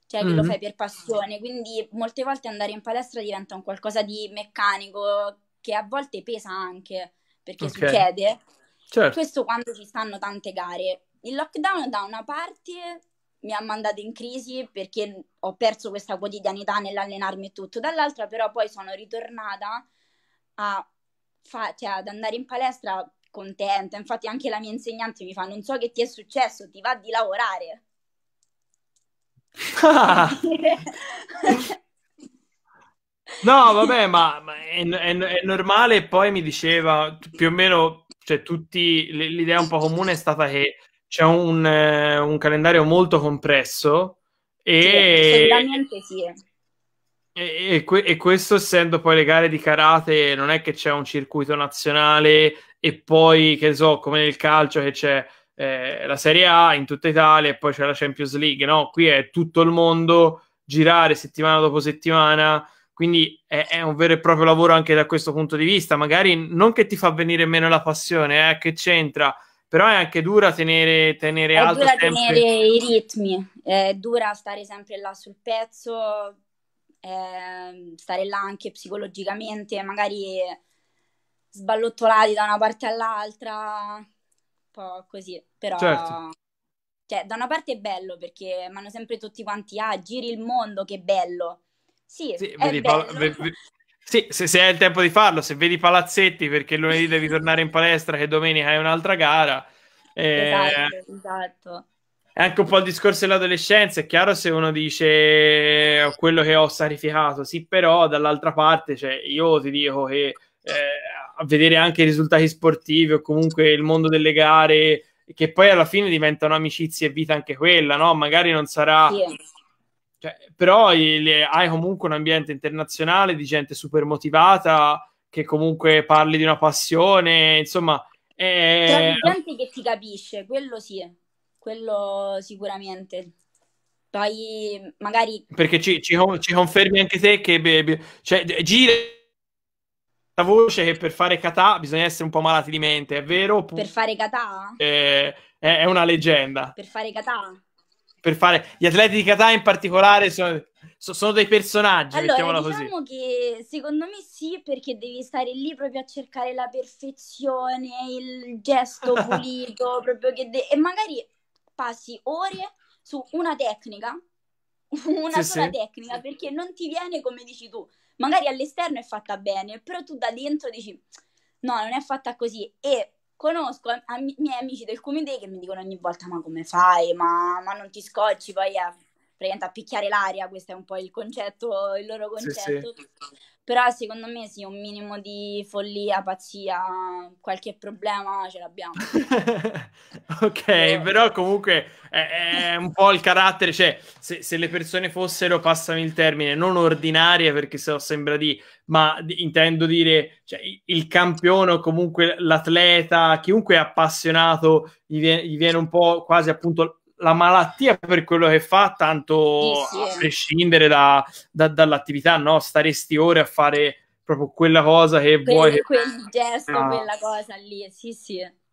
Cioè, che mm-hmm. lo fai per passione. Quindi molte volte andare in palestra diventa un qualcosa di meccanico che a volte pesa anche, perché okay. succede Certo. Questo quando ci stanno tante gare. Il lockdown da una parte mi ha mandato in crisi perché ho perso questa quotidianità nell'allenarmi e tutto, dall'altra però poi sono ritornata a fa- cioè, ad andare in palestra contenta. Infatti anche la mia insegnante mi fa non so che ti è successo, ti va di lavorare. no, vabbè, ma, ma è, è, è, normale. Poi mi diceva più o meno cioè tutti, l'idea un po' comune è stata che c'è un, eh, un calendario molto compresso e, sì, sì. E, e, e, questo essendo poi le gare di karate non è che c'è un circuito nazionale e poi che so come nel calcio che c'è eh, la Serie A in tutta Italia e poi c'è la Champions League no? qui è tutto il mondo girare settimana dopo settimana quindi è, è, un vero e proprio lavoro anche da questo punto di vista. Magari non che ti fa venire meno la passione, eh, che c'entra, però è anche dura tenere, tenere è alto dura sempre... tenere i ritmi, è dura stare sempre là sul pezzo, eh, stare là anche psicologicamente, magari sballottolati da una parte all'altra, un po' così, però... Certo. Cioè, da una parte è bello perché mi hanno sempre tutti quanti, ah, giri il mondo, che bello sì, sì, vedi, pal- v- sì se, se, hai il tempo di farlo, se vedi palazzetti perché lunedì devi tornare in palestra che domenica hai un'altra gara. Eh, esatto, esatto. È anche un po' il discorso dell'adolescenza, è chiaro se uno dice quello che ho sacrificato, sì, però dall'altra parte, cioè, io ti dico che eh, a vedere anche i risultati sportivi o comunque il mondo delle gare, che poi alla fine diventano amicizie e vita anche quella, no? Magari non sarà... Sì cioè, però hai comunque un ambiente internazionale di gente super motivata che comunque parli di una passione, insomma... È... C'è gente che ti capisce, quello sì, quello sicuramente. Poi magari... Perché ci, ci, ci confermi anche te che cioè, gira la voce che per fare kata bisogna essere un po' malati di mente, è vero? Per fare kata? Eh, è, è una leggenda. Per fare kata? Per fare gli atleti di kata in particolare sono, sono dei personaggi allora diciamo così. che secondo me sì perché devi stare lì proprio a cercare la perfezione il gesto pulito proprio che de- e magari passi ore su una tecnica, una sì, sola sì. tecnica, perché non ti viene come dici tu. Magari all'esterno è fatta bene, però tu da dentro dici no, non è fatta così. E conosco am- miei amici del comité che mi dicono ogni volta ma come fai, ma, ma non ti scocci poi a, a picchiare l'aria, questo è un po' il concetto, il loro concetto. Sì, sì. Però secondo me sì, un minimo di follia, pazzia, qualche problema ce l'abbiamo. ok, però... però comunque è, è, un po' il carattere, cioè se, se, le persone fossero, passami il termine, non ordinarie, perché se no sembra di, ma di, intendo dire cioè, il campione o comunque l'atleta, chiunque è appassionato, gli viene, gli viene un po' quasi appunto la malattia per quello che fa, tanto sì, sì. a prescindere da, da, dall'attività, no? Staresti ore a fare proprio quella cosa che quel, vuoi. Quel gesto, ah. quella cosa lì, sì, sì.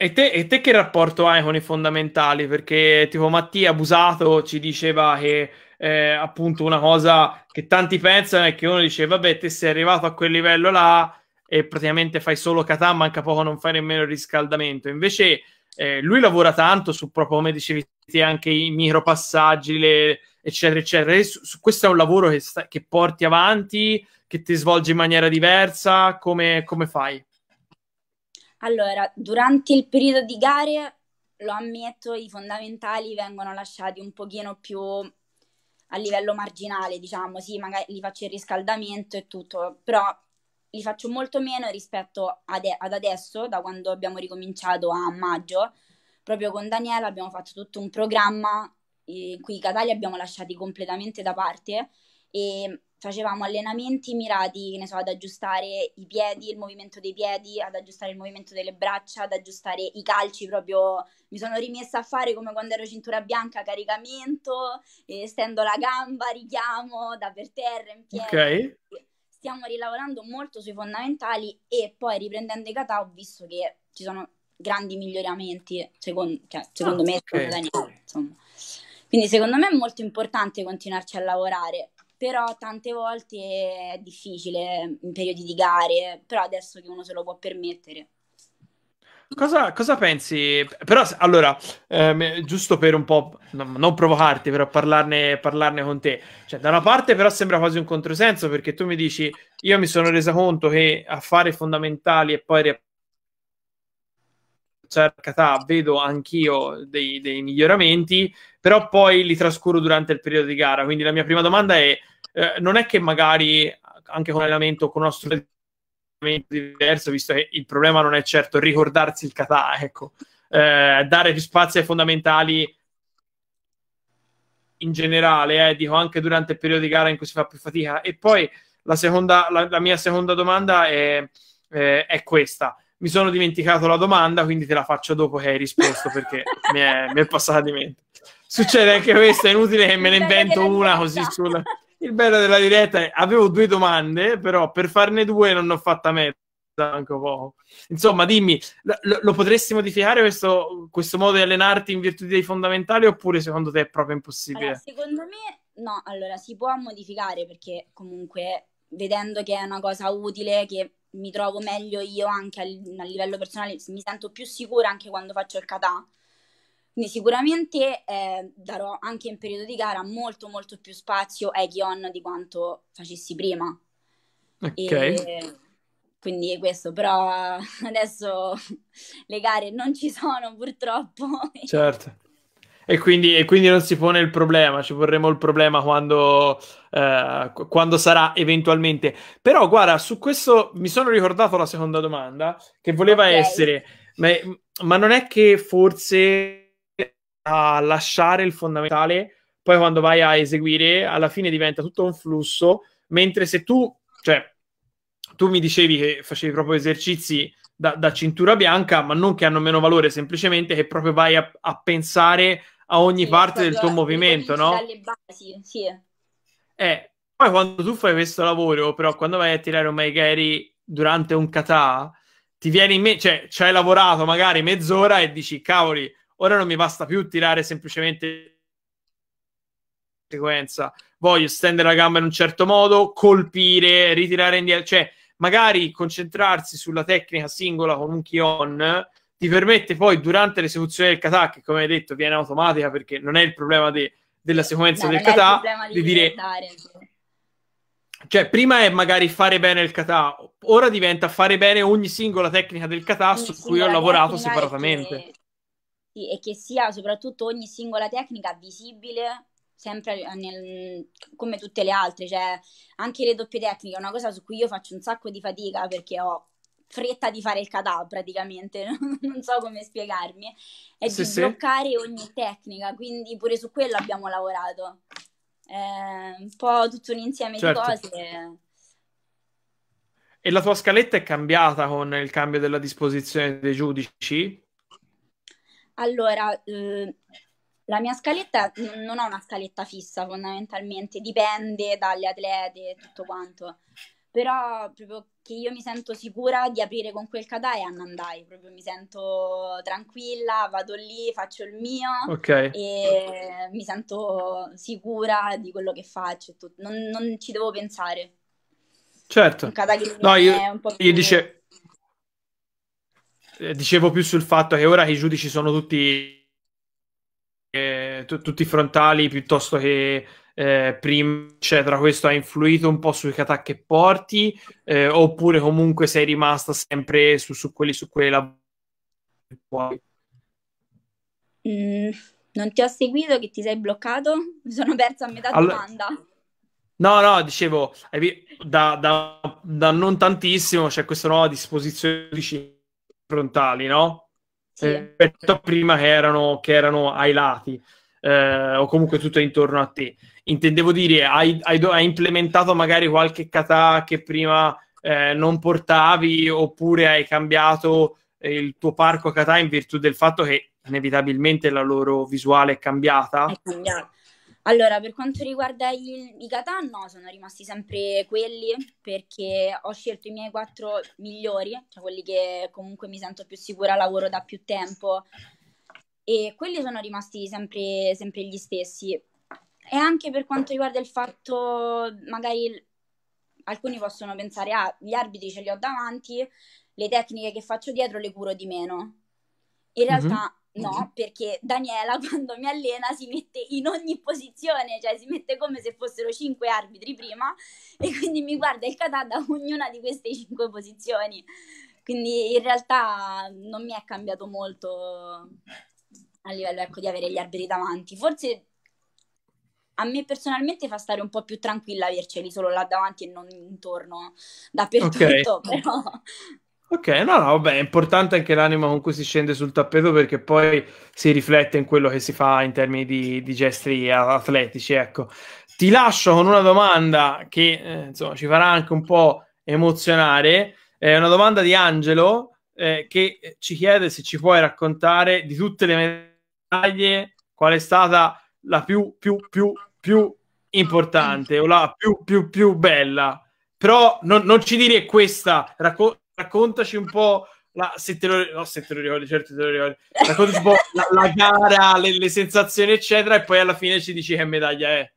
E te, e te, che rapporto hai con i fondamentali? Perché tipo Mattia Abusato ci diceva che eh, appunto una cosa che tanti pensano è che uno dice vabbè te sei arrivato a quel livello là e praticamente fai solo kata, manca poco non fai nemmeno il riscaldamento. Invece eh, lui lavora tanto su proprio, come dicevi anche i micropassaggi, le, eccetera, eccetera. Su, su, questo è un lavoro che, sta, che, porti avanti, che ti svolgi in maniera diversa, come, come fai? Allora, durante il periodo di gare, lo ammetto, i fondamentali vengono lasciati un pochino più a livello marginale, diciamo, sì, magari li faccio il riscaldamento e tutto, però li faccio molto meno rispetto ad, ad adesso, da quando abbiamo ricominciato a maggio. Proprio con Daniela abbiamo fatto tutto un programma in cui i catali abbiamo lasciati completamente da parte e facevamo allenamenti mirati, ne so, ad aggiustare i piedi, il movimento dei piedi, ad aggiustare il movimento delle braccia, ad aggiustare i calci, proprio mi sono rimessa a fare come quando ero cintura bianca, caricamento, stendo la gamba, richiamo da per terra in piedi. Ok stiamo rilavorando molto sui fondamentali e poi riprendendo i kata ho visto che ci sono grandi miglioramenti, secondo, cioè, secondo oh, me, okay. Daniele. Quindi secondo me è molto importante continuarci a lavorare, però tante volte è difficile in periodi di gare, però adesso che uno se lo può permettere. Cosa, cosa, pensi? Però, allora, ehm, giusto per un po', no, non provocarti, però parlarne, parlarne, con te. Cioè, da una parte però sembra quasi un controsenso, perché tu mi dici, io mi sono resa conto che a fare fondamentali e poi cercata vedo anch'io dei, dei, miglioramenti, però poi li trascuro durante il periodo di gara. Quindi la mia prima domanda è, eh, non è che magari anche con l'allenamento, con uno strumento diverso, visto che il problema non è certo ricordarsi il kata, ecco, eh, dare più spazio ai fondamentali in generale, eh, dico anche durante il periodo di gara in cui si fa più fatica. E poi la, seconda, la, la mia seconda domanda è, eh, è, questa. Mi sono dimenticato la domanda, quindi te la faccio dopo che hai risposto perché mi, è, mi è passata di mente. Succede anche questo, è inutile che me ne invento una così sulla... Il bello della diretta è avevo due domande, però per farne due non ho fatta mezza, anche poco. Insomma, dimmi, lo, lo potresti modificare questo, questo, modo di allenarti in virtù dei fondamentali oppure secondo te è proprio impossibile? Allora, secondo me no, allora si può modificare perché comunque vedendo che è una cosa utile, che mi trovo meglio io anche a, a livello personale, mi sento più sicura anche quando faccio il kata quindi sicuramente eh, darò anche in periodo di gara molto molto più spazio ai Kion di quanto facessi prima. Ok. E quindi è questo, però adesso le gare non ci sono purtroppo. Certo. E quindi, e quindi, non si pone il problema, ci porremo il problema quando, eh, quando, sarà eventualmente. Però guarda, su questo mi sono ricordato la seconda domanda, che voleva okay. essere, ma, ma, non è che forse a lasciare il fondamentale, poi quando vai a eseguire, alla fine diventa tutto un flusso, mentre se tu, cioè, tu mi dicevi che facevi proprio esercizi da, da cintura bianca, ma non che hanno meno valore, semplicemente che proprio vai a, a pensare a ogni sì, parte del tuo movimento, no? Dalle basi, sì. Eh, poi quando tu fai questo lavoro, però quando vai a tirare un Maigeri durante un kata, ti viene in mente, cioè ci hai lavorato magari mezz'ora e dici, cavoli, Ora non mi basta più tirare semplicemente sequenza. Voglio stendere la gamba in un certo modo, colpire, ritirare indietro. Cioè, magari concentrarsi sulla tecnica singola con un Kion ti permette poi durante l'esecuzione del kata, che come hai detto viene automatica perché non è il problema de- della sequenza no, del kata, di, di dire... Cioè, prima è magari fare bene il kata, ora diventa fare bene ogni singola tecnica del kata ogni su cui ho lavorato separatamente. Sì, e che sia soprattutto ogni singola tecnica visibile sempre nel, come tutte le altre, cioè anche le doppie tecniche è una cosa su cui io faccio un sacco di fatica perché ho fretta di fare il kata praticamente, non so come spiegarmi, è sì, di sì. bloccare ogni tecnica, quindi pure su quello abbiamo lavorato. È un po' tutto un insieme certo. di cose. E la tua scaletta è cambiata con il cambio della disposizione dei giudici? Allora, eh, la mia scaletta non ho una scaletta fissa fondamentalmente, dipende dalle atlete e tutto quanto però proprio che io mi sento sicura di aprire con quel kata è Annandai, proprio mi sento tranquilla, vado lì, faccio il mio okay. e mi sento sicura di quello che faccio, non, non ci devo pensare. Certo. No, io, io dice... Eh, dicevo più sul fatto che ora i giudici sono tutti, eh, t- tutti frontali piuttosto che eh, prima, eccetera, questo ha influito un po' sui kata che porti, eh, oppure comunque sei rimasta sempre su, su quelli su quei lavori? Mm, non ti ho seguito, che ti sei bloccato? Mi sono persa a metà allora... domanda. No, no, dicevo, da, da, da, non tantissimo c'è questa nuova disposizione di frontali, no? Sì. Eh, rispetto a prima che erano, che erano ai lati, eh, o comunque tutto intorno a te intendevo dire, hai, hai, hai implementato magari qualche kata che prima eh, non portavi oppure hai cambiato eh, il tuo parco kata in virtù del fatto che inevitabilmente la loro visuale è cambiata? È cambiata. Allora, per quanto riguarda il, i kata, no, sono rimasti sempre quelli perché ho scelto i miei quattro migliori, cioè quelli che comunque mi sento più sicura, lavoro da più tempo e quelli sono rimasti sempre, sempre gli stessi. E anche per quanto riguarda il fatto, magari alcuni possono pensare, ah, gli arbitri ce li ho davanti, le tecniche che faccio dietro le curo di meno. In mhm. realtà mm-hmm. No, perché Daniela quando mi allena si mette in ogni posizione, cioè si mette come se fossero cinque arbitri prima e quindi mi guarda il kata da ognuna di queste cinque posizioni. Quindi in realtà non mi è cambiato molto a livello ecco, di avere gli arbitri davanti. Forse a me personalmente fa stare un po' più tranquilla averceli solo là davanti e non intorno dappertutto, okay. però... Ok, no, no, vabbè, è importante anche l'anima con cui si scende sul tappeto perché poi si riflette in quello che si fa in termini di, di gesti atletici, ecco. Ti lascio con una domanda che, eh, insomma, ci farà anche un po' emozionare. È una domanda di Angelo eh, che ci chiede se ci puoi raccontare di tutte le medaglie qual è stata la più, più, più più importante o la più, più, più bella. Però non, non ci dire questa, racco- raccontaci un po'. La, se te lo, no, se te lo ricordi, certo te lo ricordi. Raccontaci un po' la, la gara, le, le, sensazioni, eccetera, e poi alla fine ci dici che medaglia è.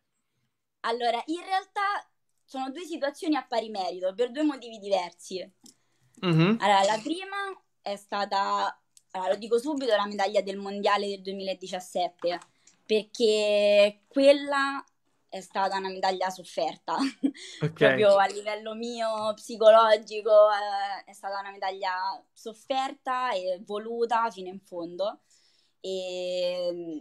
Allora, in realtà sono due situazioni a pari merito per due motivi diversi. Mm-hmm. Allora, la prima è stata, allora, lo dico subito, la medaglia del mondiale del 2017 perché quella è stata una medaglia sofferta, okay. proprio a livello mio psicologico eh, è stata una medaglia sofferta e voluta fino in fondo. E mm,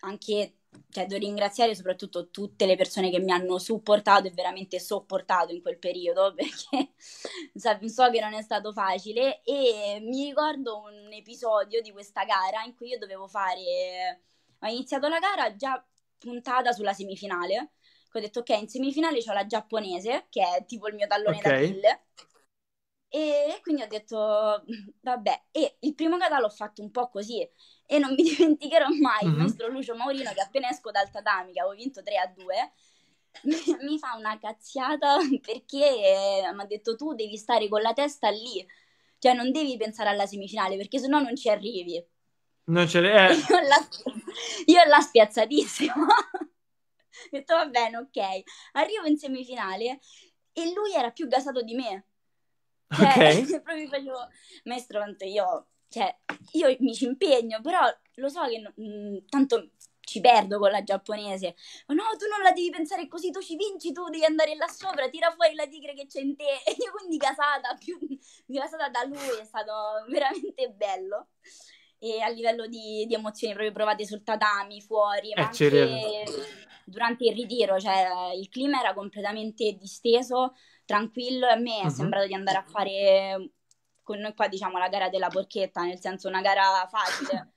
anche cioè, devo ringraziare soprattutto tutte le persone che mi hanno supportato e veramente sopportato in quel periodo perché so che non è stato facile. E mi ricordo un episodio di questa gara in cui io dovevo fare ho iniziato la gara già puntata sulla semifinale. Ho detto, ok, in semifinale c'ho la giapponese, che è tipo il mio tallone okay. d'Achille. E quindi ho detto, vabbè, e il primo kata l'ho fatto un po' così. E non mi dimenticherò mai mm-hmm. il nostro Lucio Maurino, che appena esco dal tatami, che avevo vinto 3 a 2, mi fa una cazziata perché mi ha detto tu devi stare con la testa lì, cioè non devi pensare alla semifinale perché sennò non ci arrivi. Non ce l'è. Eh. Io, la, io la spiazzatissima. ho detto va bene, ok. Arrivo in semifinale e lui era più gasato di me. Cioè, ok. proprio facevo, maestro, quanto io cioè, io mi ci impegno, però lo so che mh, mm, tanto ci perdo con la giapponese. Ma no, tu non la devi pensare così, tu ci vinci, tu devi andare là sopra, tira fuori la tigre che c'è in te. E io quindi casata, più casata da lui, è stato veramente bello. E a livello di, di emozioni proprio provate sul tatami, fuori, ma eh, anche durante il ritiro, cioè il clima era completamente disteso, tranquillo e a me uh-huh. è mhm. sembrato di andare a fare con noi qua diciamo la gara della porchetta, nel senso una gara facile.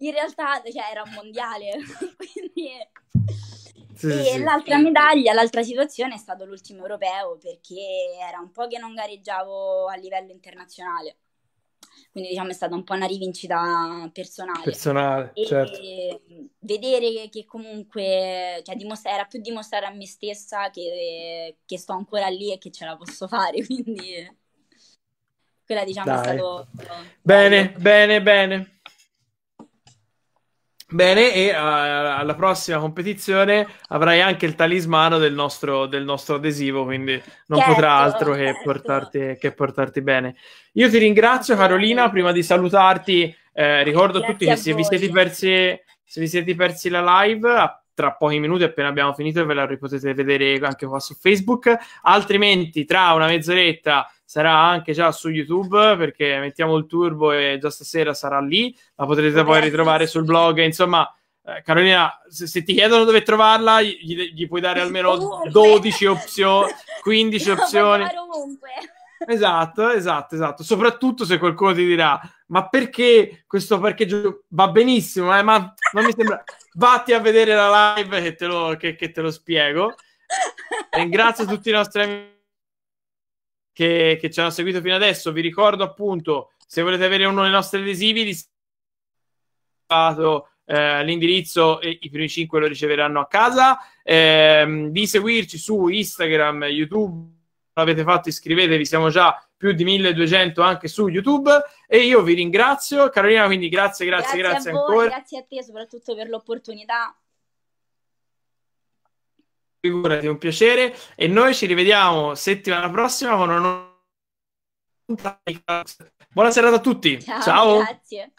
In realtà cioè, era un mondiale, quindi... Sì, e sì. l'altra medaglia, l'altra situazione è stato l'ultimo europeo perché era un po' che non gareggiavo a livello internazionale. Quindi diciamo è stata un po' una rivincita personale. Personale, e certo. vedere che comunque, cioè dimostra- era più dimostrare a me stessa che, che sto ancora lì e che ce la posso fare, quindi quella diciamo Dai. è stato... Bene, bene, bene. Bene, e uh, alla prossima competizione avrai anche il talismano del nostro, del nostro adesivo, quindi non certo, potrà altro certo. che, portarti, che, portarti, bene. Io ti ringrazio, Carolina. Prima di salutarti, eh, ricordo a tutti che se vi, siete persi, se vi siete persi la live, tra pochi minuti, appena abbiamo finito, ve la potete vedere anche qua su Facebook. Altrimenti, tra una mezz'oretta sarà anche già su YouTube perché mettiamo il turbo e già stasera sarà lì. La potrete poi ritrovare sul blog. Insomma, eh, Carolina, se, se, ti chiedono dove trovarla, gli, gli puoi dare almeno 12 opzioni, 15 no, opzioni. Esatto, esatto, esatto. Soprattutto se qualcuno ti dirà: Ma perché questo parcheggio va benissimo? Eh, ma non mi sembra. Vatti a vedere la live che te lo, che, che te lo spiego. Ringrazio tutti i nostri amici che, che, ci hanno seguito fino adesso. Vi ricordo appunto, se volete avere uno dei nostri adesivi, di eh, l'indirizzo e i primi 5 lo riceveranno a casa. Eh, di seguirci su Instagram, YouTube. L'avete fatto, iscrivetevi, siamo già più di 1200 anche su YouTube. E io vi ringrazio, Carolina. Quindi grazie, grazie, grazie, grazie voi, ancora. Grazie a te soprattutto per l'opportunità figurati, un piacere. E noi ci rivediamo settimana prossima con una nuova. Buona serata a tutti. Ciao. Ciao. Grazie.